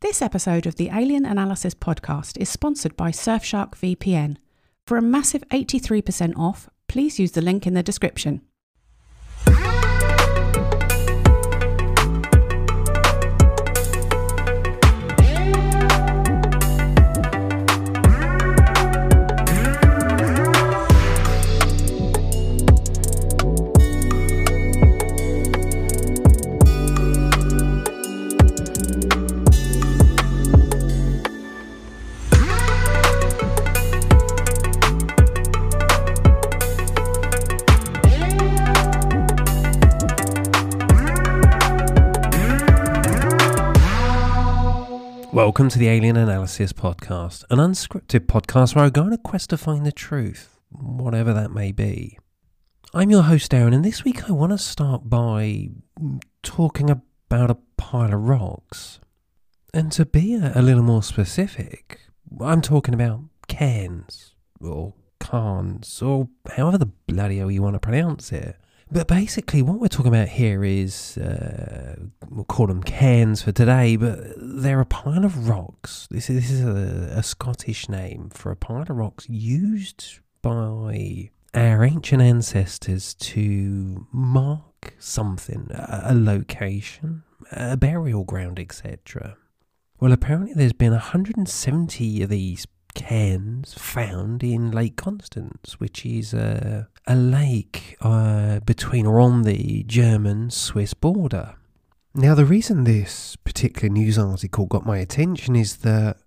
This episode of the Alien Analysis podcast is sponsored by Surfshark VPN. For a massive 83% off, please use the link in the description. Welcome to the Alien Analysis Podcast, an unscripted podcast where I go on a quest to find the truth, whatever that may be. I'm your host, Darren, and this week I want to start by talking about a pile of rocks. And to be a, a little more specific, I'm talking about cairns, or cairns, or however the bloody hell you want to pronounce it. But basically, what we're talking about here is uh, we'll call them cairns for today, but they're a pile of rocks. This is, this is a, a Scottish name for a pile of rocks used by our ancient ancestors to mark something, a, a location, a burial ground, etc. Well, apparently, there's been 170 of these cairns found in Lake Constance, which is a, a lake uh, between or on the German Swiss border. Now, the reason this particular news article got my attention is that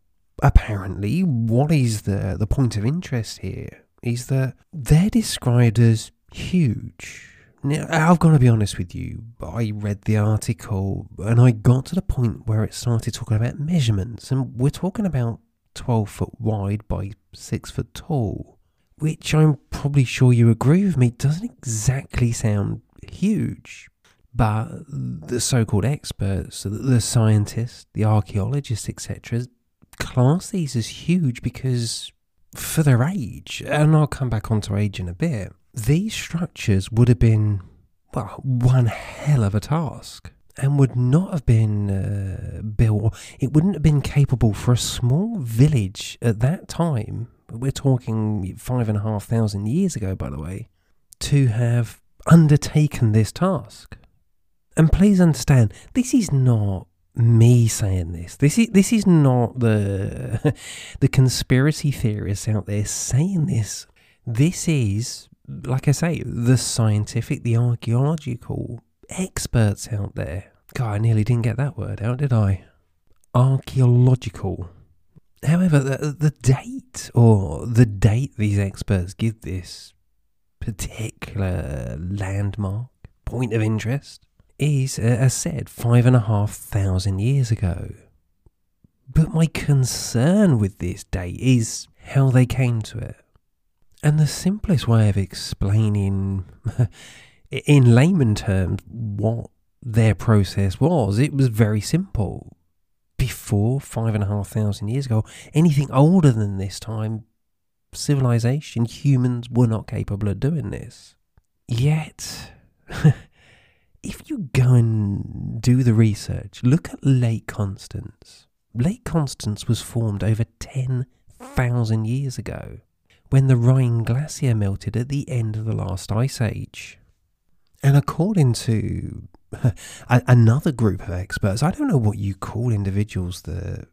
apparently, what is the, the point of interest here is that they're described as huge. Now, I've got to be honest with you, I read the article and I got to the point where it started talking about measurements, and we're talking about 12 foot wide by 6 foot tall, which I'm probably sure you agree with me doesn't exactly sound huge. But the so called experts, the scientists, the archaeologists, etc., class these as huge because for their age, and I'll come back onto age in a bit, these structures would have been, well, one hell of a task and would not have been uh, built, it wouldn't have been capable for a small village at that time. We're talking five and a half thousand years ago, by the way, to have undertaken this task. And please understand, this is not me saying this. This is this is not the the conspiracy theorists out there saying this. This is, like I say, the scientific, the archaeological experts out there. God, I nearly didn't get that word out, did I? Archaeological. However, the, the date or the date these experts give this particular landmark point of interest is, uh, as said, five and a half thousand years ago. But my concern with this date is how they came to it. And the simplest way of explaining, in layman terms, what their process was, it was very simple. Before five and a half thousand years ago, anything older than this time, civilization, humans were not capable of doing this. Yet, if you go and do the research, look at Lake Constance. Lake Constance was formed over 10,000 years ago when the Rhine Glacier melted at the end of the last ice age. And according to another group of experts, I don't know what you call individuals that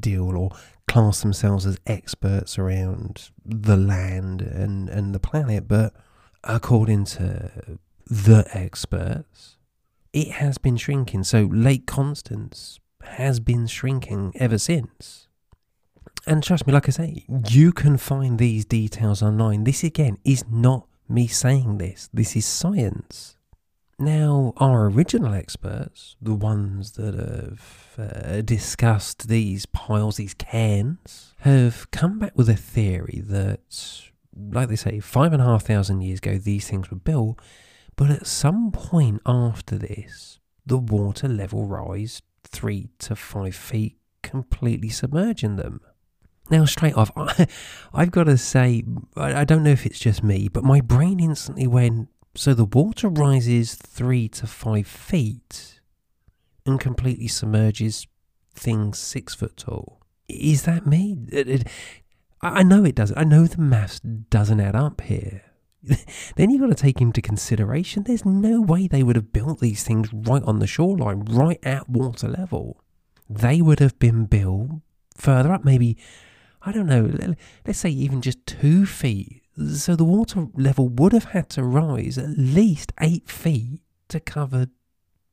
deal or class themselves as experts around the land and, and the planet, but according to the experts, it has been shrinking. So Lake Constance has been shrinking ever since. And trust me, like I say, you can find these details online. This again is not me saying this, this is science. Now, our original experts, the ones that have uh, discussed these piles, these cairns, have come back with a theory that, like they say, five and a half thousand years ago, these things were built, but at some point after this, the water level rise three to five feet, completely submerging them. Now, straight off, I, have got to say, I, I don't know if it's just me, but my brain instantly went, so the water rises three to five feet and completely submerges things six foot tall. Is that me? It, it, I know it doesn't. I know the maths doesn't add up here. then you've got to take into consideration there's no way they would have built these things right on the shoreline, right at water level. They would have been built further up, maybe, I don't know, let's say even just two feet. So the water level would have had to rise at least eight feet to cover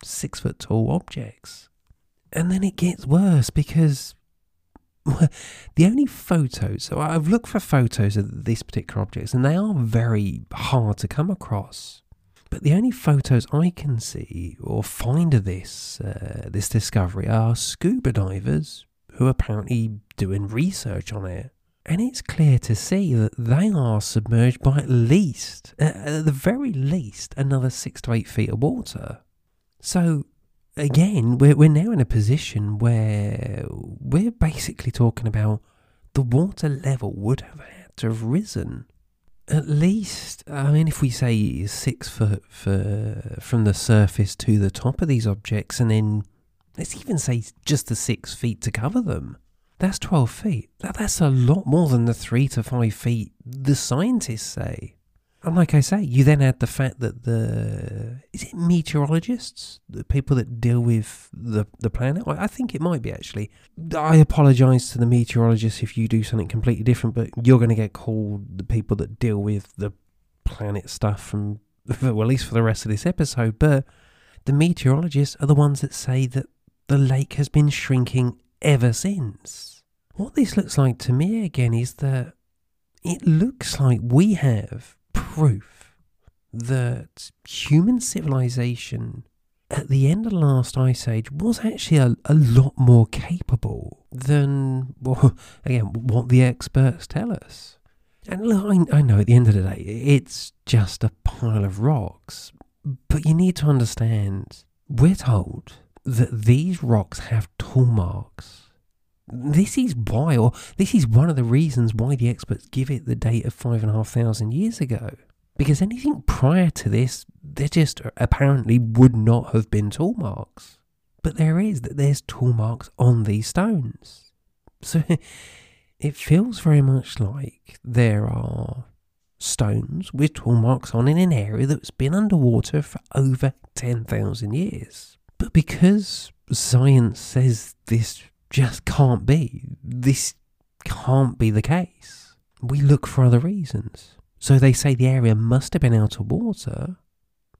six foot tall objects. And then it gets worse because the only photos, so I've looked for photos of these particular objects, and they are very hard to come across. But the only photos I can see or find of this uh, this discovery are scuba divers who are apparently doing research on it. And it's clear to see that they are submerged by at least, uh, at the very least, another six to eight feet of water. So again, we're, we're now in a position where we're basically talking about the water level would have had to have risen. At least, I mean, if we say six foot for, from the surface to the top of these objects, and then let's even say just the six feet to cover them, that's 12 feet. That, that's a lot more than the three to five feet the scientists say. And like I say, you then add the fact that the is it meteorologists, the people that deal with the the planet. I think it might be actually. I apologise to the meteorologists if you do something completely different, but you're going to get called the people that deal with the planet stuff from well, at least for the rest of this episode. But the meteorologists are the ones that say that the lake has been shrinking ever since. What this looks like to me again is that it looks like we have proof that human civilization at the end of the last ice age was actually a, a lot more capable than, well, again, what the experts tell us. And look, I, I know at the end of the day, it's just a pile of rocks, but you need to understand we're told that these rocks have tool marks. This is why, or this is one of the reasons why the experts give it the date of five and a half thousand years ago. Because anything prior to this, there just apparently would not have been tool marks. But there is, that there's tool marks on these stones. So it feels very much like there are stones with tool marks on in an area that's been underwater for over 10,000 years. But because science says this just can't be. This can't be the case. We look for other reasons. So they say the area must have been out of water,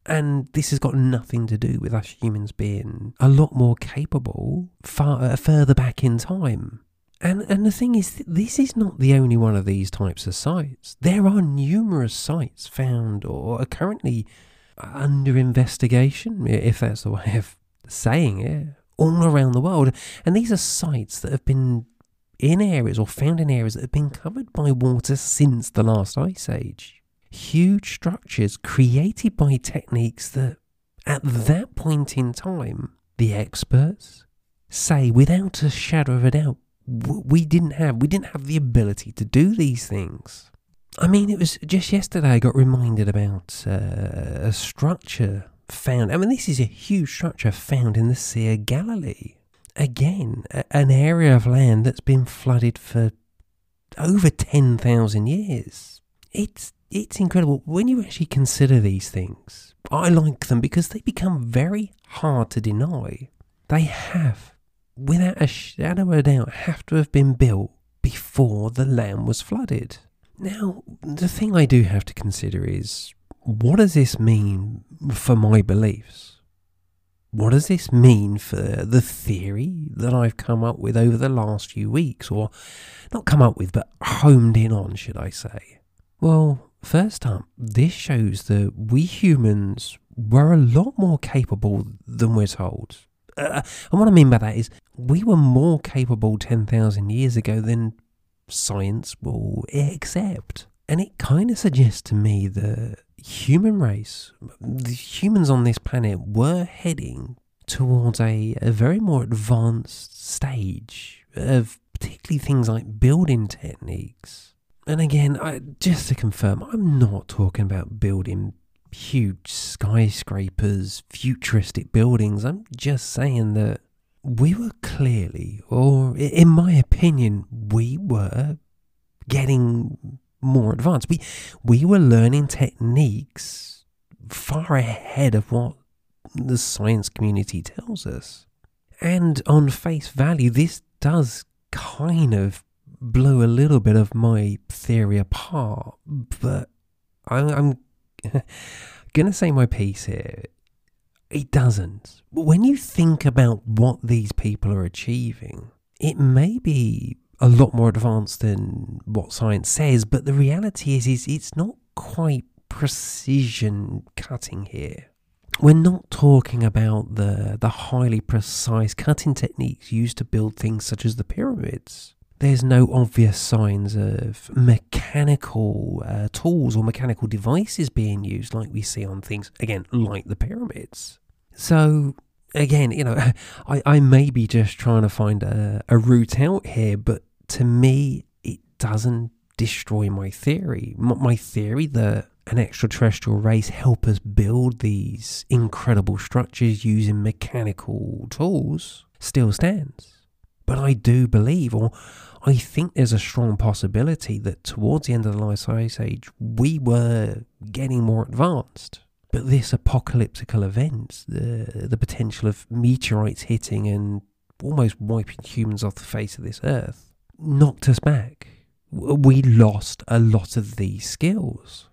and this has got nothing to do with us humans being a lot more capable far uh, further back in time. And and the thing is, this is not the only one of these types of sites. There are numerous sites found or are currently under investigation, if that's the way of saying it, all around the world. And these are sites that have been in areas or found in areas that have been covered by water since the last ice age. Huge structures created by techniques that, at that point in time, the experts say without a shadow of a doubt, we didn't have we didn't have the ability to do these things. I mean, it was just yesterday I got reminded about uh, a structure found. I mean, this is a huge structure found in the Sea of Galilee. Again, a, an area of land that's been flooded for over 10,000 years. It's it's incredible when you actually consider these things. I like them because they become very hard to deny. They have, without a shadow of a doubt, have to have been built before the land was flooded. Now, the thing I do have to consider is what does this mean for my beliefs? What does this mean for the theory that I've come up with over the last few weeks? Or not come up with, but homed in on, should I say? Well, first up, this shows that we humans were a lot more capable than we're told. Uh, and what I mean by that is, we were more capable 10,000 years ago than science will accept. And it kind of suggests to me the human race, the humans on this planet were heading towards a, a very more advanced stage of particularly things like building techniques. And again, I, just to confirm, I'm not talking about building huge skyscrapers, futuristic buildings. I'm just saying that we were clearly, or in my opinion, we were getting more advanced. We we were learning techniques far ahead of what the science community tells us. And on face value, this does kind of blow a little bit of my theory apart, but I'm, I'm to say my piece here. It doesn't. When you think about what these people are achieving, it may be a lot more advanced than what science says, but the reality is, is it's not quite precision cutting here. We're not talking about the, the highly precise cutting techniques used to build things such as the pyramids. There's no obvious signs of mechanical uh, tools or mechanical devices being used like we see on things, again, like the pyramids. So, again, you know, I, I may be just trying to find a, a route out here, but to me, it doesn't destroy my theory. My theory that an extraterrestrial race help us build these incredible structures using mechanical tools still stands. But I do believe, or I think there's a strong possibility that towards the end of the Last Ice Age, we were getting more advanced. But this apocalyptic event, the, the potential of meteorites hitting and almost wiping humans off the face of this earth, knocked us back. We lost a lot of these skills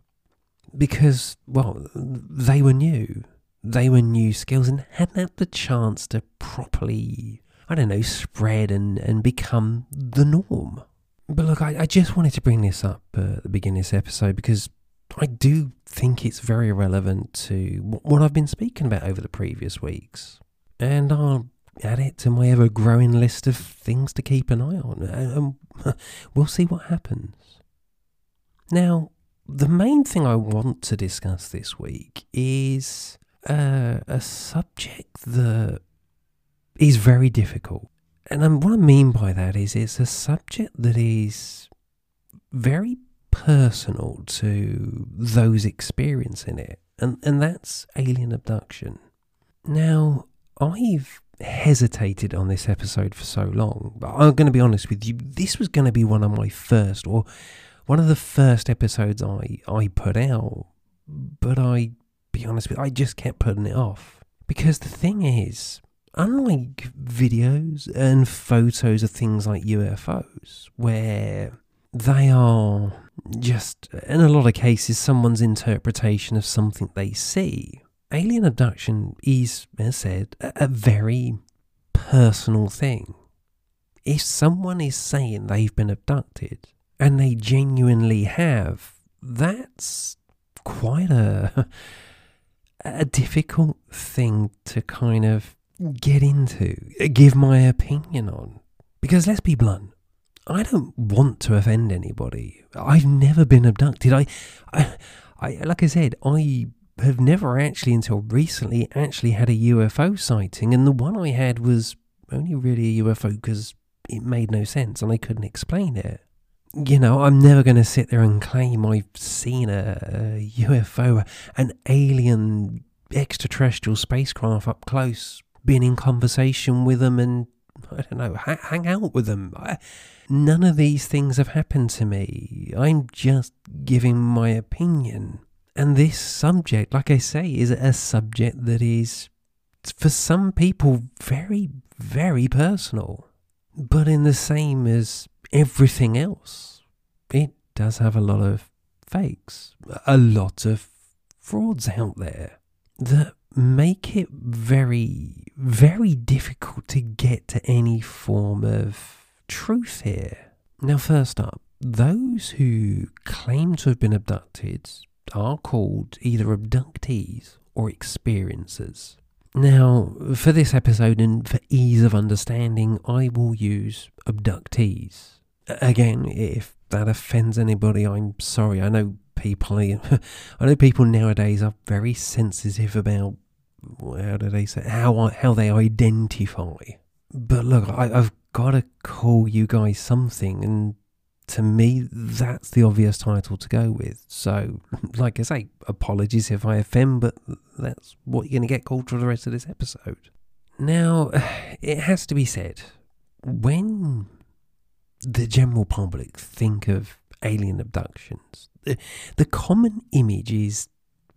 because, well, they were new. They were new skills and hadn't had the chance to properly, I don't know, spread and, and become the norm. But look, I, I just wanted to bring this up uh, at the beginning of this episode because I do think it's very relevant to what I've been speaking about over the previous weeks. And I'll add it to my ever growing list of things to keep an eye on. And we'll see what happens. Now, the main thing I want to discuss this week is uh, a subject that is very difficult. And um, what I mean by that is it's a subject that is very personal to those experiencing it, and, and that's alien abduction. Now, I've hesitated on this episode for so long, but I'm going to be honest with you, this was going to be one of my first, or one of the first episodes I, I put out, but I, be honest with you, I just kept putting it off. Because the thing is, unlike videos and photos of things like UFOs, where they are just, in a lot of cases, someone's interpretation of something they see, alien abduction is, as said, a, a very personal thing. If someone is saying they've been abducted, and they genuinely have, that's quite a a difficult thing to kind of get into, give my opinion on. Because let's be blunt, I don't want to offend anybody. I've never been abducted. I, I, I like I said, I have never actually until recently actually had a UFO sighting, and the one I had was only really a UFO because it made no sense and I couldn't explain it you know, I'm never going to sit there and claim I've seen a, a, UFO, an alien extraterrestrial spacecraft up close, been in conversation with them and, I don't know, ha- hang out with them. I, none of these things have happened to me. I'm just giving my opinion. And this subject, like I say, is a subject that is, for some people, very, very personal. But in the same as everything else, it does have a lot of fakes, a lot of frauds out there that make it very, very difficult to get to any form of truth here. Now, first up, those who claim to have been abducted are called either abductees or experiencers. Now, for this episode and for ease of understanding, I will use abductees again, if that offends anybody, I'm sorry. I know people, I know people nowadays are very sensitive about how do they say how how they identify. But look, I, I've got to call you guys something, and to me, that's the obvious title to go with. So, like I say, apologies if I offend, but that's what you're going to get called for the rest of this episode. Now, it has to be said, when the general public think of alien abductions, the, the common image is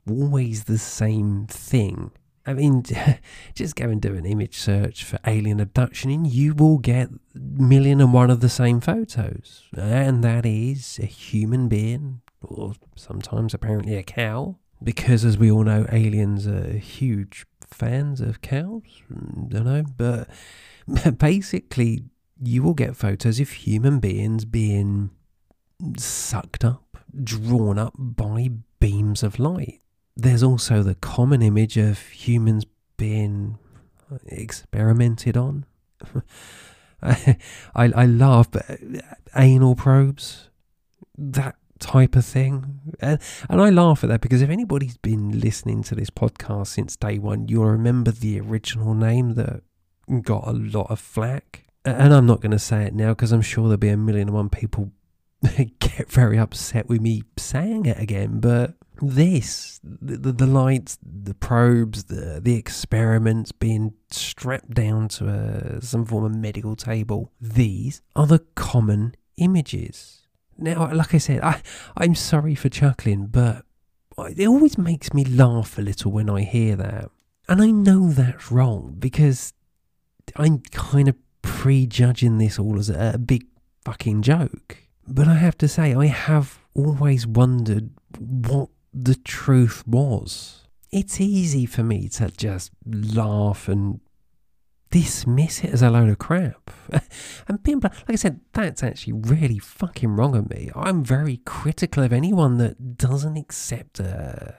always the same thing. I mean, just go and do an image search for alien abduction and you will get million and one of the same photos. And that is a human being, or sometimes apparently a cow, because as we all know, aliens are huge fans of cows. Don't know, but basically, you will get photos of human beings being sucked up, drawn up by beams of light. There's also the common image of humans being experimented on. I, I laugh, but anal probes, that type of thing. And, and I laugh at that because if anybody's been listening to this podcast since day one, you'll remember the original name that got a lot of flack. And I'm not going to say it now because I'm sure there'll be a million and one people get very upset with me saying it again. But this, the, the, the lights, the probes, the, the experiments being strapped down to a, some form of medical table, these are the common images now, like I said, I, I'm sorry for chuckling, but it always makes me laugh a little when I hear that. And I know that's wrong because I'm kind of prejudging this all as a, a big fucking joke. But I have to say, I have always wondered what the truth was. It's easy for me to just laugh and dismiss it as a load of crap. and being like I said, that's actually really fucking wrong of me. I'm very critical of anyone that doesn't accept uh,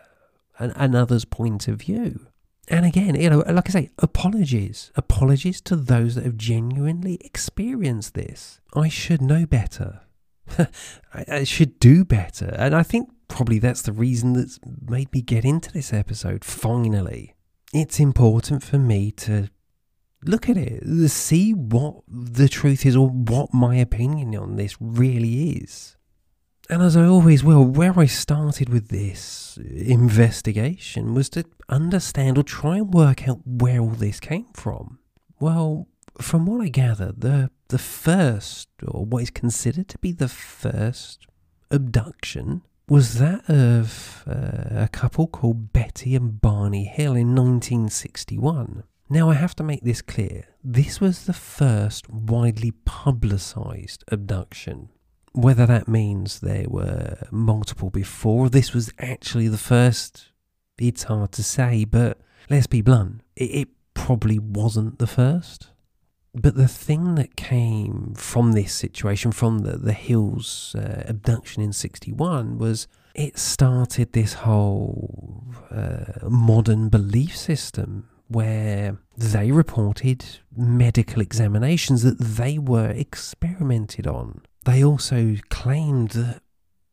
an, another's point of view. And again, you know, like I say, apologies. Apologies to those that have genuinely experienced this. I should know better. I, I should do better. And I think probably that's the reason that's made me get into this episode finally. It's important for me to look at it, see what the truth is or what my opinion on this really is. And as I always will, where I started with this investigation was to understand or try and work out where all this came from. Well, from what I gather, the the first, or what is considered to be the first abduction, was that of uh, a couple called Betty and Barney Hill in 1961. Now, I have to make this clear this was the first widely publicised abduction. Whether that means there were multiple before, this was actually the first, it's hard to say, but let's be blunt, it, it probably wasn't the first. But the thing that came from this situation, from the, the Hills uh, abduction in 61, was it started this whole uh, modern belief system where they reported medical examinations that they were experimented on. They also claimed that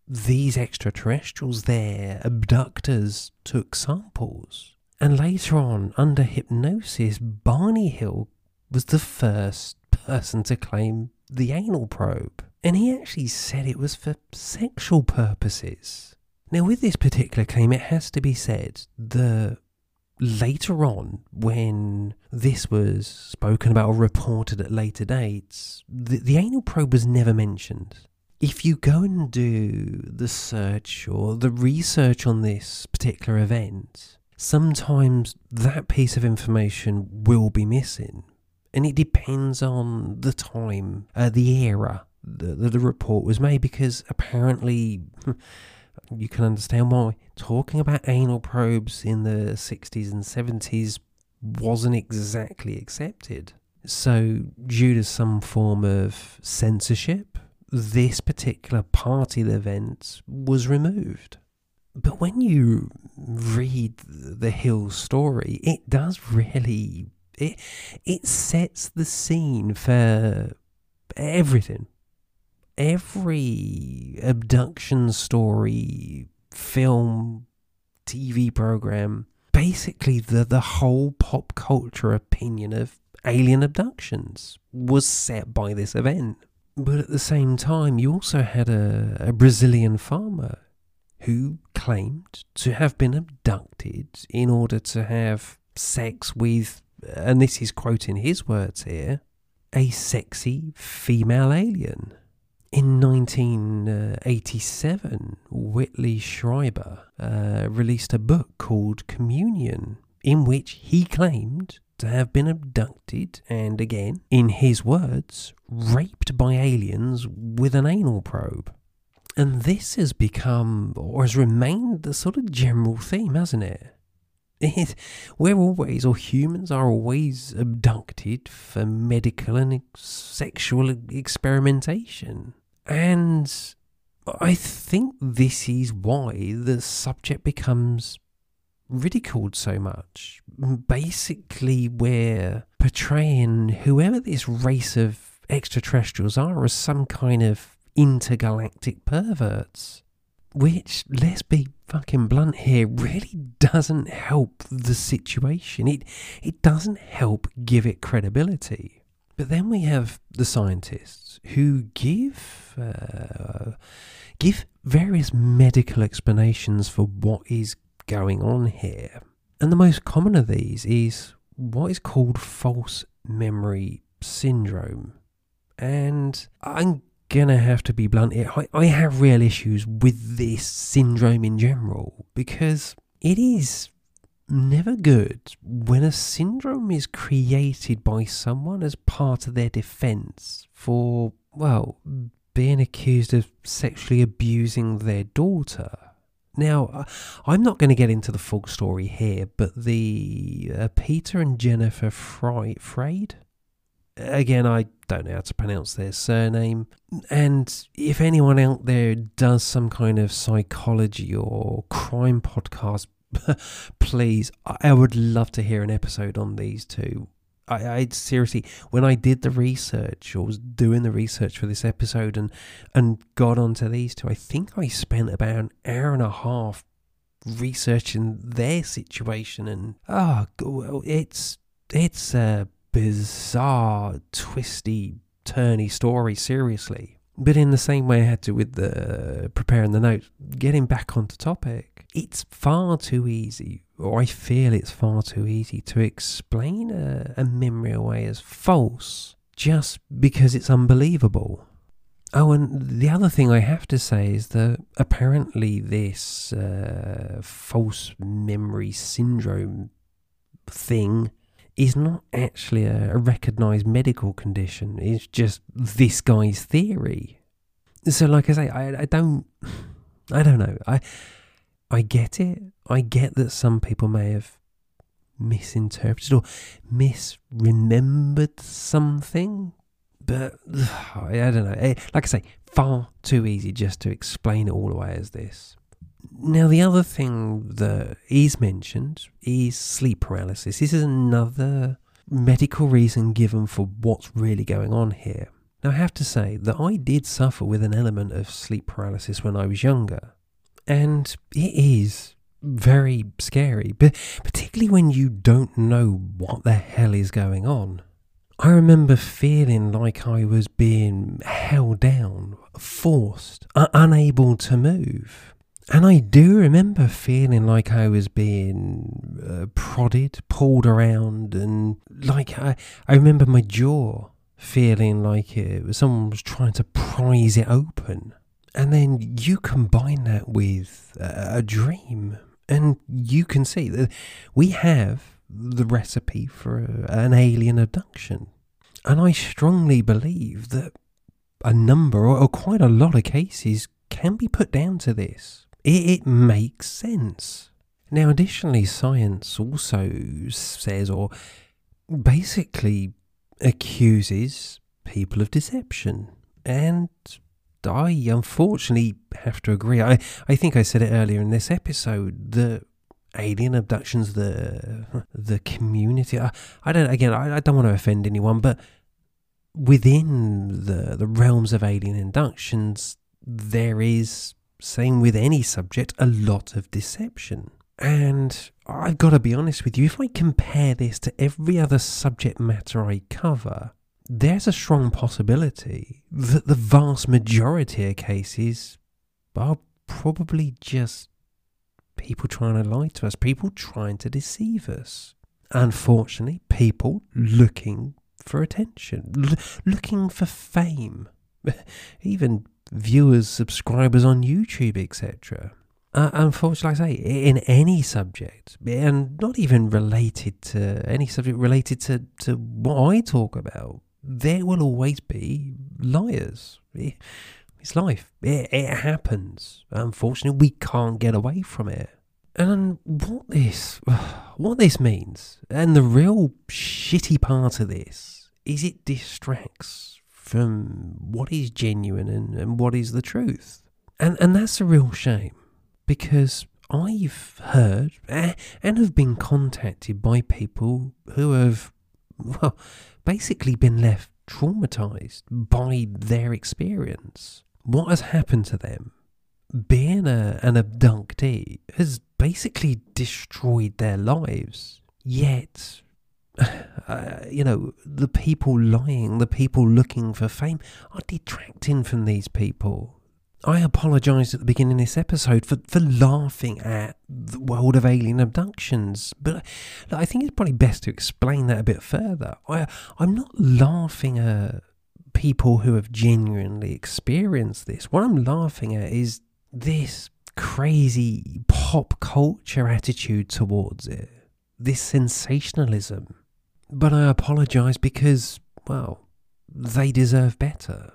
these extraterrestrials, their abductors, took samples. And later on, under hypnosis, Barney Hill was the first person to claim the anal probe. And he actually said it was for sexual purposes. Now, with this particular claim, it has to be said the later on, when this was spoken about or reported at later dates, the, the anal probe was never mentioned. If you go and do the search or the research on this particular event, sometimes that piece of information will be missing. And it depends on the time, uh, the era that the report was made, because apparently you can understand why talking about anal probes in the 60s and 70s wasn't exactly accepted. So, due to some form of censorship, this particular party event was removed. But when you read the Hill story, it does really it it sets the scene for everything every abduction story, film, TV program, basically the, the whole pop culture opinion of alien abductions was set by this event. But at the same time, you also had a, a Brazilian farmer who claimed to have been abducted in order to have sex with and this is quoting his words here, a sexy female alien. In 1987, Whitley Strieber uh, released a book called Communion, in which he claimed to have been abducted and, again, in his words, raped by aliens with an anal probe. And this has become, or has remained, the sort of general theme, hasn't it? We're always, or humans are always abducted for medical and ex- sexual experimentation. And I think this is why the subject becomes ridiculed so much. Basically, we're portraying whoever this race of extraterrestrials are as some kind of intergalactic perverts. Which, let's be fucking blunt here, really doesn't help the situation. It, it doesn't help give it credibility. But then we have the scientists who give uh, give various medical explanations for what is going on here. And the most common of these is what is called false memory syndrome. And I'm gonna have to be blunt here. I, I have real issues with this syndrome in general because it is never good when a syndrome is created by someone as part of their defense for, well, being accused of sexually abusing their daughter. Now, uh, I'm not going to get into the full story here, but the uh, Peter and Jennifer Fry, Freyd, again, I don't know how to pronounce their surname. And if anyone out there does some kind of psychology or crime podcast, please, I would love to hear an episode on these two. I, I seriously, when I did the research or was doing the research for this episode and and got onto these two, I think I spent about an hour and a half researching their situation, and oh, it's it's a bizarre, twisty, turny story. Seriously, but in the same way I had to with the preparing the notes, getting back onto topic, it's far too easy, or I feel it's far too easy to explain a, a memory away as false just because it's unbelievable. Oh, and the other thing I have to say is that apparently this uh, false memory syndrome thing is not actually a, a recognized medical condition. It's just this guy's theory. So, like I say, I, I don't, I don't know. I, I get it. I get that some people may have misinterpreted or misremembered something, but I don't know. Eh, like I say, far too easy just to explain it all away as this. Now, the other thing that is mentioned is sleep paralysis. This is another medical reason given for what's really going on here. Now, I have to say that I did suffer with an element of sleep paralysis when I was younger, and it is very scary, but particularly when you don't know what the hell is going on. I remember feeling like I was being held down, forced, unable to move. And I do remember feeling like I was being uh, prodded, pulled around, and like I, I remember my jaw feeling like it someone was trying to prise it open. And then you combine that with a, a dream, and you can see that we have the recipe for an alien abduction. And I strongly believe that a number or, or quite a lot of cases can be put down to this. It, it makes sense. Now, additionally, science also says or basically accuses people of deception. And I unfortunately have to agree. I, I think I said it earlier in this episode that alien abductions, the the community. I, I don't again. I, I don't want to offend anyone, but within the the realms of alien inductions, there is same with any subject, a lot of deception. And I've got to be honest with you, if I compare this to every other subject matter I cover, there's a strong possibility that the vast majority of cases are probably just people trying to lie to us, people trying to deceive us. unfortunately, people looking for attention, l- looking for fame, even viewers, subscribers on YouTube, etc. Uh, unfortunately, like I say, in any subject, and not even related to any subject related to, to what I talk about, there will always be liars. It's life. It, it happens. Unfortunately, we can't get away from it. And what this, what this means, and the real shitty part of this, is it distracts from what is genuine and, and what is the truth. And, and that's a real shame because I've heard eh, and have been contacted by people who have, well, basically been left traumatized by their experience. What has happened to them, being a, an abductee, has basically destroyed their lives. Yet, you know, the people lying, the people looking for fame, are detracting from these people. I apologised at the beginning of this episode for, for laughing at the world of alien abductions, but I think it's probably best to explain that a bit further. I, I'm not laughing at people who have genuinely experienced this. What I'm laughing at is this crazy pop culture attitude towards it, this sensationalism. But I apologise because, well, they deserve better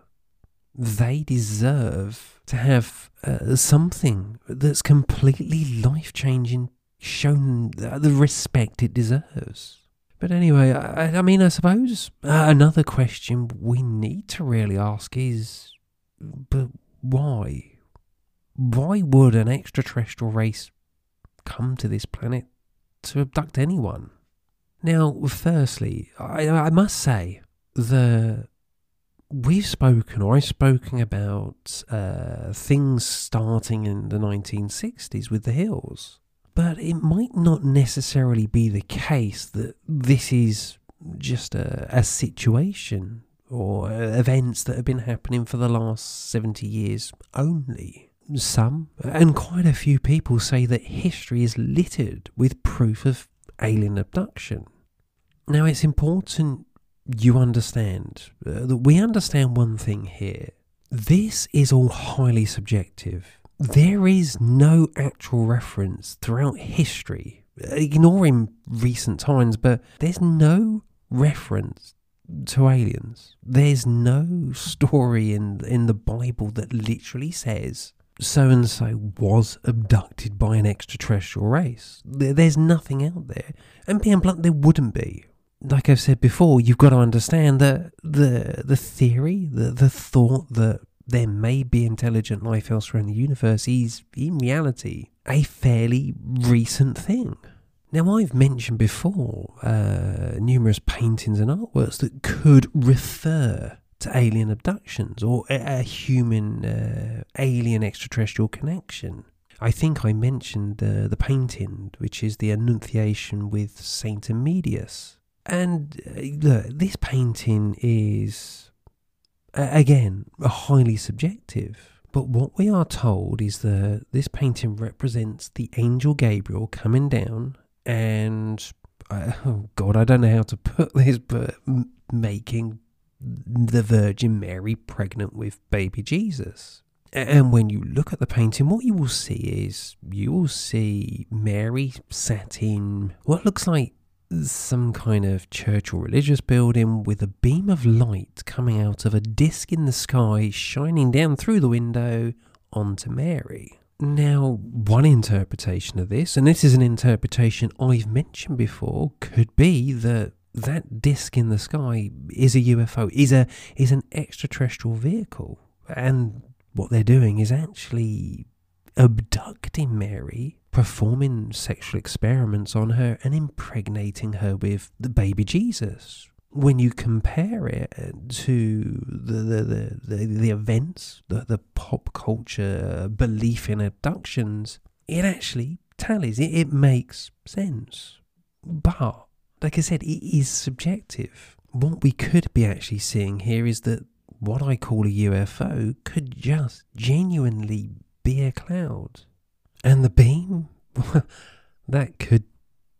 they deserve to have uh, something that's completely life changing shown the respect it deserves. But anyway, I, I mean, I suppose uh, another question we need to really ask is but why? Why would an extraterrestrial race come to this planet to abduct anyone? Now, firstly, I, I must say the we've spoken, or I've spoken about uh, things starting in the 1960s with the Hills. But it might not necessarily be the case that this is just a, a situation or events that have been happening for the last 70 years only. Some, and quite a few people, say that history is littered with proof of alien abduction. Now, it's important you understand uh, that we understand one thing here. This is all highly subjective. There is no actual reference throughout history, ignoring recent times, but there's no reference to aliens. There's no story in in the Bible that literally says so and so was abducted by an extraterrestrial race. There's nothing out there. And being blunt, there wouldn't be like I've said before, you've got to understand that the the theory, the the thought that there may be intelligent life elsewhere in the universe is in reality a fairly recent thing. Now, I've mentioned before uh, numerous paintings and artworks that could refer to alien abductions or a, a human uh, alien extraterrestrial connection. I think I mentioned uh, the painting, which is the Annunciation with Saint Emedius. And uh, look, this painting is, again, highly subjective. But what we are told is that this painting represents the angel Gabriel coming down and, uh, oh God, I don't know how to put this, but making the Virgin Mary pregnant with baby Jesus. And when you look at the painting, what you will see is you will see Mary sat in what looks like some kind of church or religious building with a beam of light coming out of a disc in the sky shining down through the window onto Mary. Now, one interpretation of this, and this is an interpretation I've mentioned before, could be that that disc in the sky is a UFO, is a is an extraterrestrial vehicle, and what they're doing is actually abducting Mary performing sexual experiments on her and impregnating her with the baby Jesus. When you compare it to the the, the, the, the events, the, the pop culture belief in abductions, it actually tallies. It, it makes sense. But, like I said, it is subjective. What we could be actually seeing here is that what I call a UFO could just genuinely be a cloud. And the beam, that could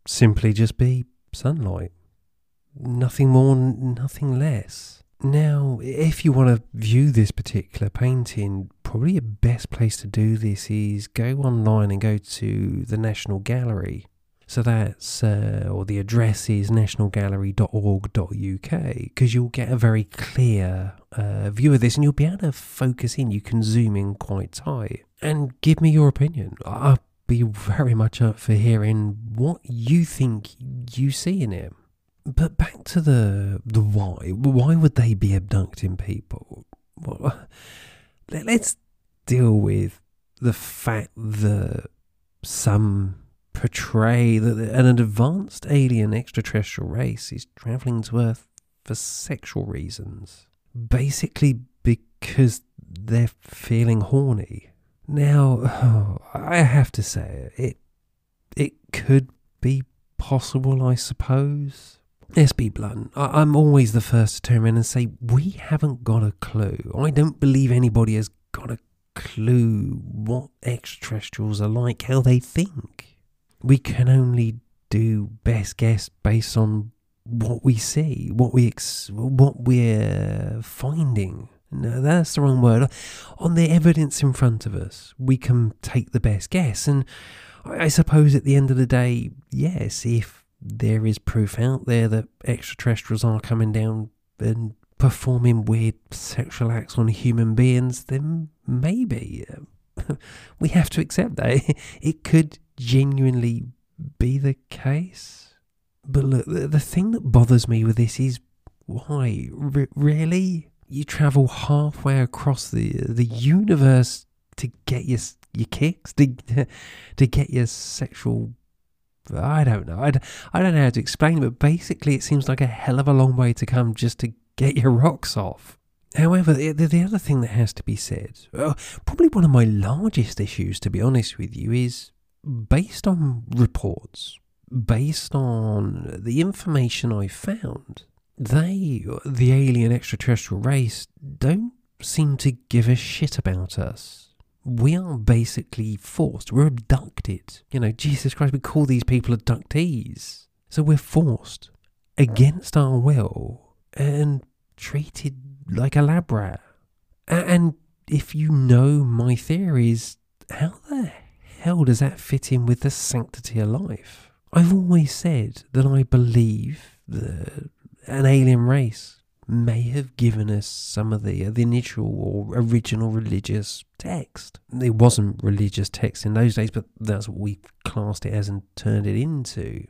simply just be sunlight. Nothing more, nothing less. Now, if you want to view this particular painting, probably the best place to do this is go online and go to the National Gallery. So that's, uh, or the address is nationalgallery.org.uk because you'll get a very clear uh, view of this and you'll be able to focus in. You can zoom in quite tight and give me your opinion. I'll be very much up for hearing what you think you see in it. But back to the the why. Why would they be abducting people? Well, let's deal with the fact that some portray that an advanced alien extraterrestrial race is traveling to Earth for sexual reasons. Basically, because they're feeling horny. Now, I have to say, it it could be possible, I suppose. Let's be blunt. I- I'm always the first to turn around and say, we haven't got a clue. I don't believe anybody has got a clue what extraterrestrials are like, how they think. We can only do best guess based on what we see, what we ex- what we're finding. No, that's the wrong word. On the evidence in front of us, we can take the best guess. And I suppose at the end of the day, yes, if there is proof out there that extraterrestrials are coming down and performing weird sexual acts on human beings, then maybe uh, we have to accept that. It could genuinely be the case. But look, the, thing that bothers me with this is why? R- really? You travel halfway across the the universe to get your your kicks, to to get your sexual I don't know. I, I don't know how to explain it, but basically, it seems like a hell of a long way to come just to get your rocks off. However, the, the other thing that has to be said, uh, probably one of my largest issues, to be honest with you, is based on reports, based on the information I found, they, the alien extraterrestrial race, don't seem to give a shit about us we are basically forced. We're abducted. You know, Jesus Christ, we call these people abductees. So we're forced against our will and treated like a lab rat. And if you know my theories, how the hell does that fit in with the sanctity of life? I've always said that I believe that an alien race may have given us some of the, uh, the initial or original religious text. It wasn't religious text in those days, but that's what we classed it as and turned it into.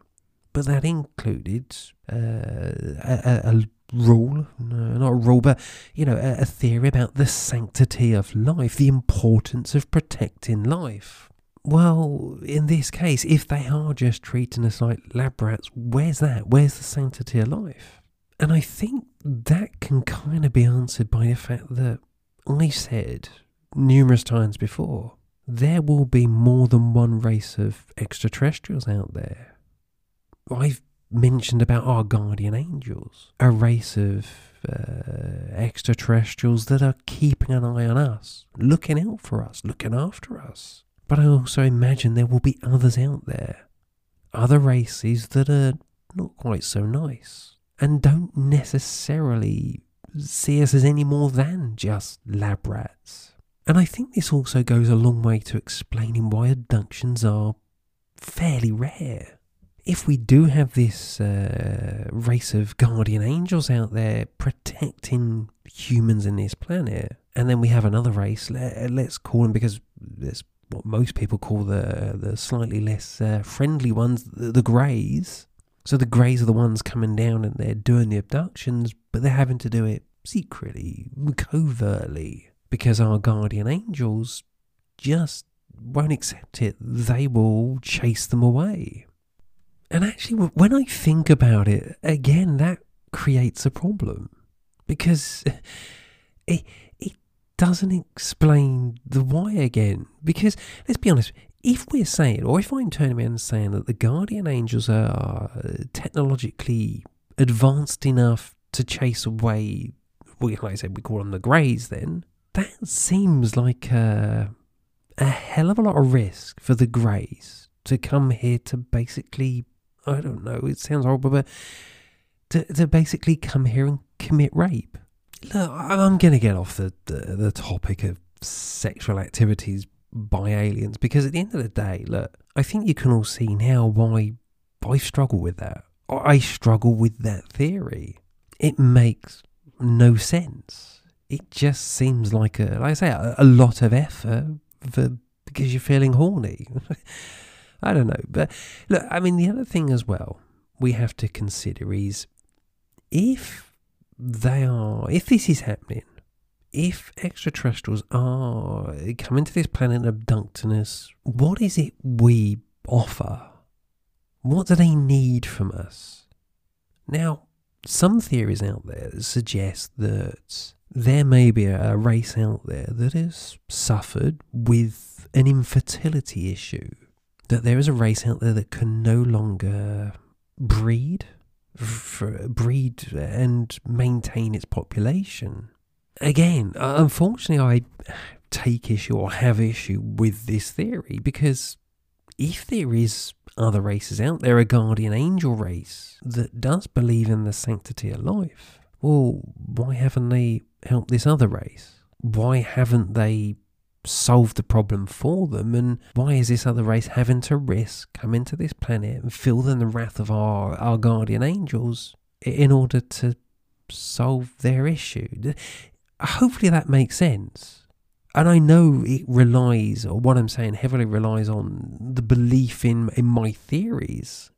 But that included uh, a, a, rule, no, not a rule, but you know, a, a theory about the sanctity of life, the importance of protecting life. Well, in this case, if they are just treating us like lab rats, where's that? Where's the sanctity of life? And I think that can kind of be answered by the fact that I said numerous times before there will be more than one race of extraterrestrials out there. I've mentioned about our guardian angels, a race of uh, extraterrestrials that are keeping an eye on us, looking out for us, looking after us. But I also imagine there will be others out there, other races that are not quite so nice and don't necessarily see us as any more than just lab rats. And I think this also goes a long way to explaining why abductions are fairly rare. If we do have this uh, race of guardian angels out there protecting humans in this planet, and then we have another race, let, us call them because that's what most people call the the slightly less uh, friendly ones, the, the greys. So the Greys are the ones coming down and they're doing the abductions, but they're having to do it secretly, covertly, because our guardian angels just won't accept it. They will chase them away. And actually, when I think about it, again, that creates a problem because it, it doesn't explain the why again. Because let's be honest, if we're saying, or if I'm turning around and saying that the guardian angels are technologically advanced enough to chase away, well, like I said, we call them the greys, then that seems like a, a hell of a lot of risk for the greys to come here to basically I don't know, it sounds horrible, but to, to basically come here and commit rape. Look, I'm going to get off the, the, the topic of sexual activities by aliens because at the end of the day, look, I think you can all see now why I struggle with that. I struggle with that theory. It makes no sense. It just seems like a, like I say, a, a lot of effort for because you're feeling horny. I don't know, but look, I mean, the other thing as well we have to consider is if they are, if this is happening, if extraterrestrials are coming to this planet and abducting us, what is it we offer? What do they need from us? Now, some theories out there suggest that there may be a race out there that has suffered with an infertility issue. That there is a race out there that can no longer breed, breed and maintain its population. Again, uh, unfortunately, I take issue or have issue with this theory because if there is other races out there, a guardian angel race that does believe in the sanctity of life, well, why haven't they helped this other race? Why haven't they solved the problem for them? And why is this other race having to risk coming to this planet and feeling the wrath of our, our guardian angels in order to solve their issue? Hopefully that makes sense. And I know it relies, or what I'm saying heavily relies on the belief in, in my theories.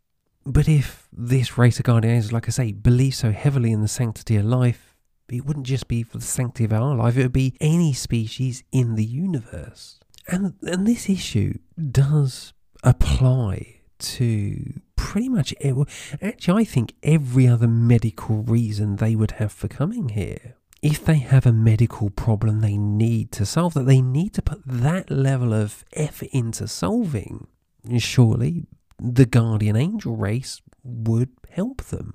But if this race of guardian angels, like I say, believes so heavily in the sanctity of life, it wouldn't just be for the sanctity of our life, it would be any species in the universe. And, and this issue does apply to pretty much actually I think every other medical reason they would have for coming here if they have a medical problem they need to solve, that they need to put that level of effort into solving, surely the guardian angel race would help them.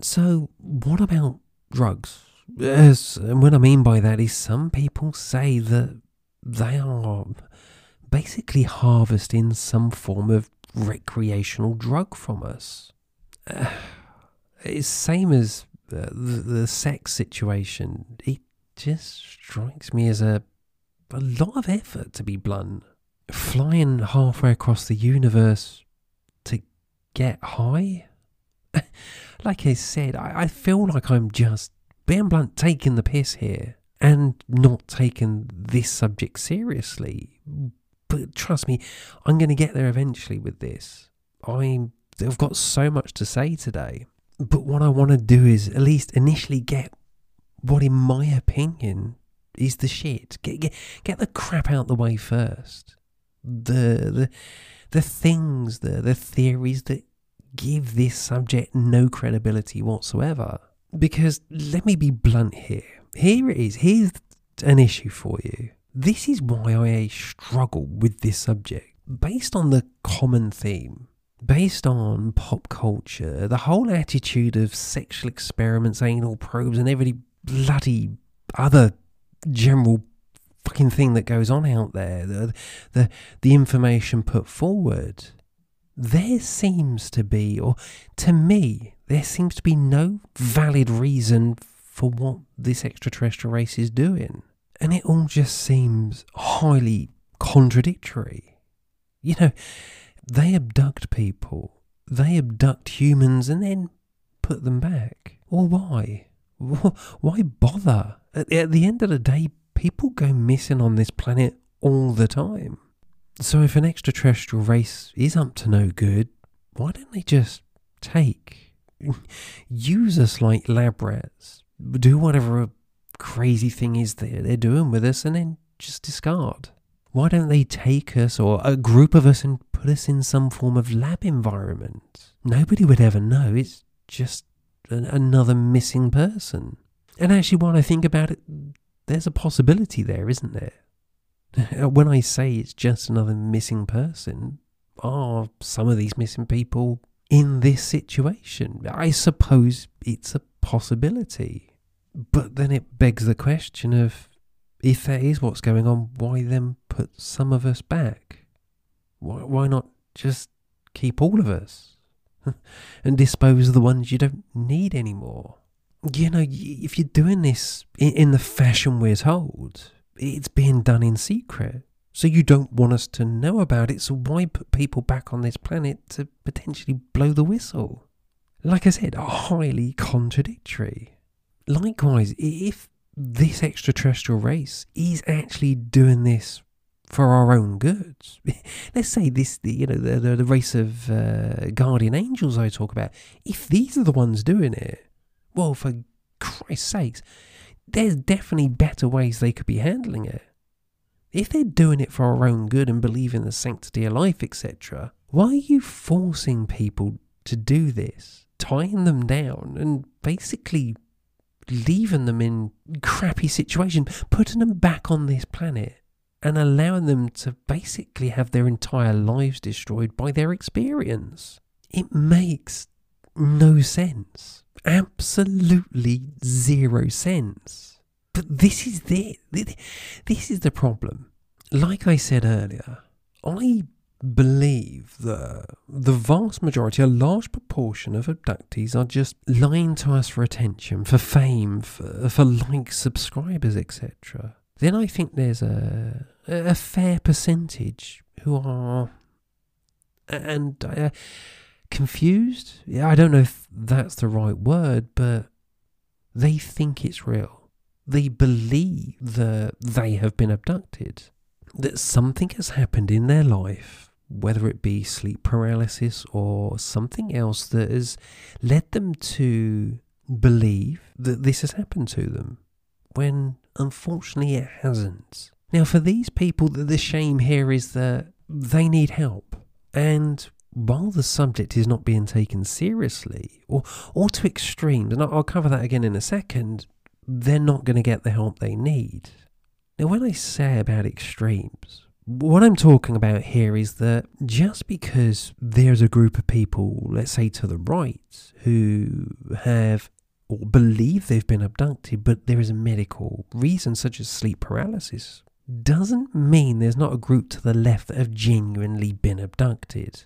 So, what about drugs? Yes, and what I mean by that is some people say that they are basically harvesting some form of recreational drug from us. Uh, it's same as the, the, sex situation, it just strikes me as a, a lot of effort, to be blunt. Flying halfway across the universe to get high? like I said, I, I feel like I'm just, being blunt, taking the piss here and not taking this subject seriously. But trust me, I'm going to get there eventually with this. I'm, I've got so much to say today. But what I want to do is at least initially get what, in my opinion, is the shit. Get get get the crap out the way first. The the the things, the the theories that give this subject no credibility whatsoever. Because let me be blunt here. Here it is. Here's an issue for you. This is why I struggle with this subject. Based on the common theme based on pop culture, the whole attitude of sexual experiments, anal probes, and every bloody other general fucking thing that goes on out there, the, the, the information put forward, there seems to be, or to me, there seems to be no valid reason for what this extraterrestrial race is doing. And it all just seems highly contradictory. You know, they abduct people. They abduct humans and then put them back. Or why? Why bother? At the end of the day, people go missing on this planet all the time. So if an extraterrestrial race is up to no good, why don't they just take, use us like lab rats, do whatever crazy thing is they're, they're doing with us, and then just discard? Why don't they take us or a group of us and put us in some form of lab environment? Nobody would ever know. It's just an, another missing person. And actually, while I think about it, there's a possibility there, isn't there? Uh, when I say it's just another missing person, are some of these missing people in this situation? I suppose it's a possibility. But then it begs the question of if that is what's going on, why then put some of us back? Why, why not just keep all of us? and dispose of the ones you don't need anymore. You know, if you're doing this in the fashion we're told, it's being done in secret. So you don't want us to know about it, so why put people back on this planet to potentially blow the whistle? Like I said, highly contradictory. Likewise, if this extraterrestrial race is actually doing this for our own good. Let's say this, the, you know, the, the, the race of uh, guardian angels I talk about, if these are the ones doing it, well, for Christ's sakes, there's definitely better ways they could be handling it. If they're doing it for our own good and believe in the sanctity of life, etc., why are you forcing people to do this, tying them down, and basically leaving them in crappy situation, putting them back on this planet, and allowing them to basically have their entire lives destroyed by their experience? It makes no sense. Absolutely zero sense. But this is the this is the problem. Like I said earlier, I believe that the vast majority, a large proportion of abductees are just lying to us for attention, for fame, for, for likes, subscribers, etc. Then I think there's a a fair percentage who are and uh, confused. Yeah, I don't know if that's the right word, but they think it's real they believe that they have been abducted, that something has happened in their life, whether it be sleep paralysis or something else that has led them to believe that this has happened to them, when unfortunately it hasn't. Now, for these people, the shame here is that they need help. And while the subject is not being taken seriously or, or to extremes, and I'll cover that again in a second, they're not going to get the help they need. Now, when I say about extremes, what I'm talking about here is that just because there's a group of people, let's say to the right, who have or believe they've been abducted, but there is a medical reason, such as sleep paralysis, doesn't mean there's not a group to the left that have genuinely been abducted,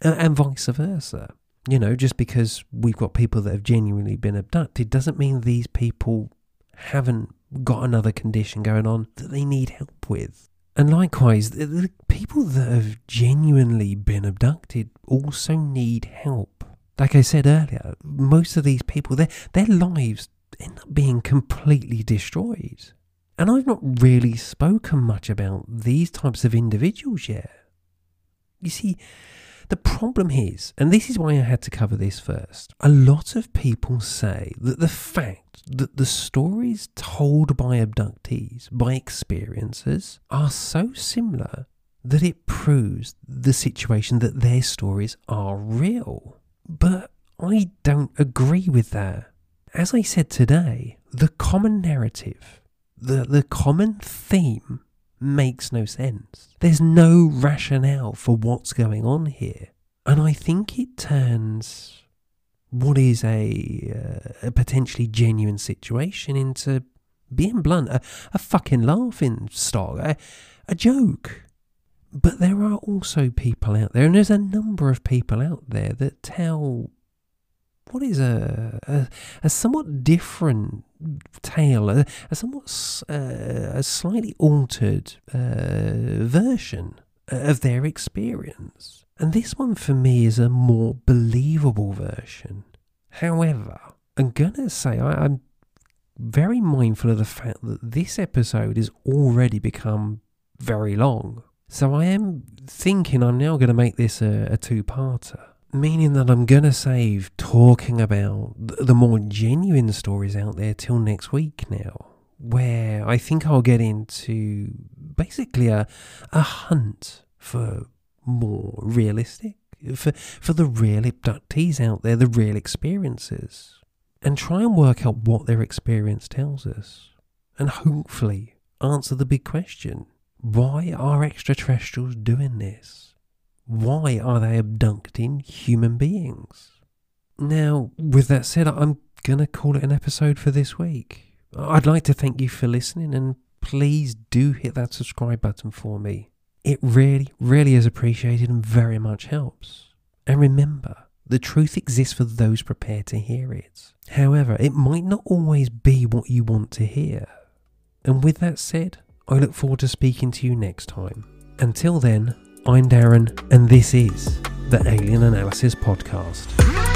and vice versa. You know, just because we've got people that have genuinely been abducted doesn't mean these people haven't got another condition going on that they need help with. And likewise, the, the people that have genuinely been abducted also need help. Like I said earlier, most of these people, their, their lives end up being completely destroyed. And I've not really spoken much about these types of individuals yet. You see, the problem is, and this is why I had to cover this first, a lot of people say that the fact that the stories told by abductees, by experiencers, are so similar that it proves the situation that their stories are real. But I don't agree with that. As I said today, the common narrative, the, the common theme makes no sense. There's no rationale for what's going on here. And I think it turns what is a, uh, a potentially genuine situation into, being blunt, a, a fucking laughing stock, a, a joke. But there are also people out there, and there's a number of people out there that tell what is a, a, a somewhat different tale, a, a somewhat uh, a slightly altered uh, version of their experience. And this one for me is a more believable version. However, I'm gonna say I, am very mindful of the fact that this episode has already become very long. So I am thinking I'm now going to make this a, a two parter meaning that I'm going to save talking about the more genuine stories out there till next week now, where I think I'll get into basically a, a hunt for more realistic, for, for the real abductees out there, the real experiences, and try and work out what their experience tells us, and hopefully answer the big question why are extraterrestrials doing this? Why are they abducting human beings? Now, with that said, I'm going to call it an episode for this week. I'd like to thank you for listening and please do hit that subscribe button for me. It really, really is appreciated and very much helps. And remember, The truth exists for those prepared to hear it. However, it might not always be what you want to hear. And with that said, I look forward to speaking to you next time. Until then, I'm Darren, and this is the Alien Analysis Podcast.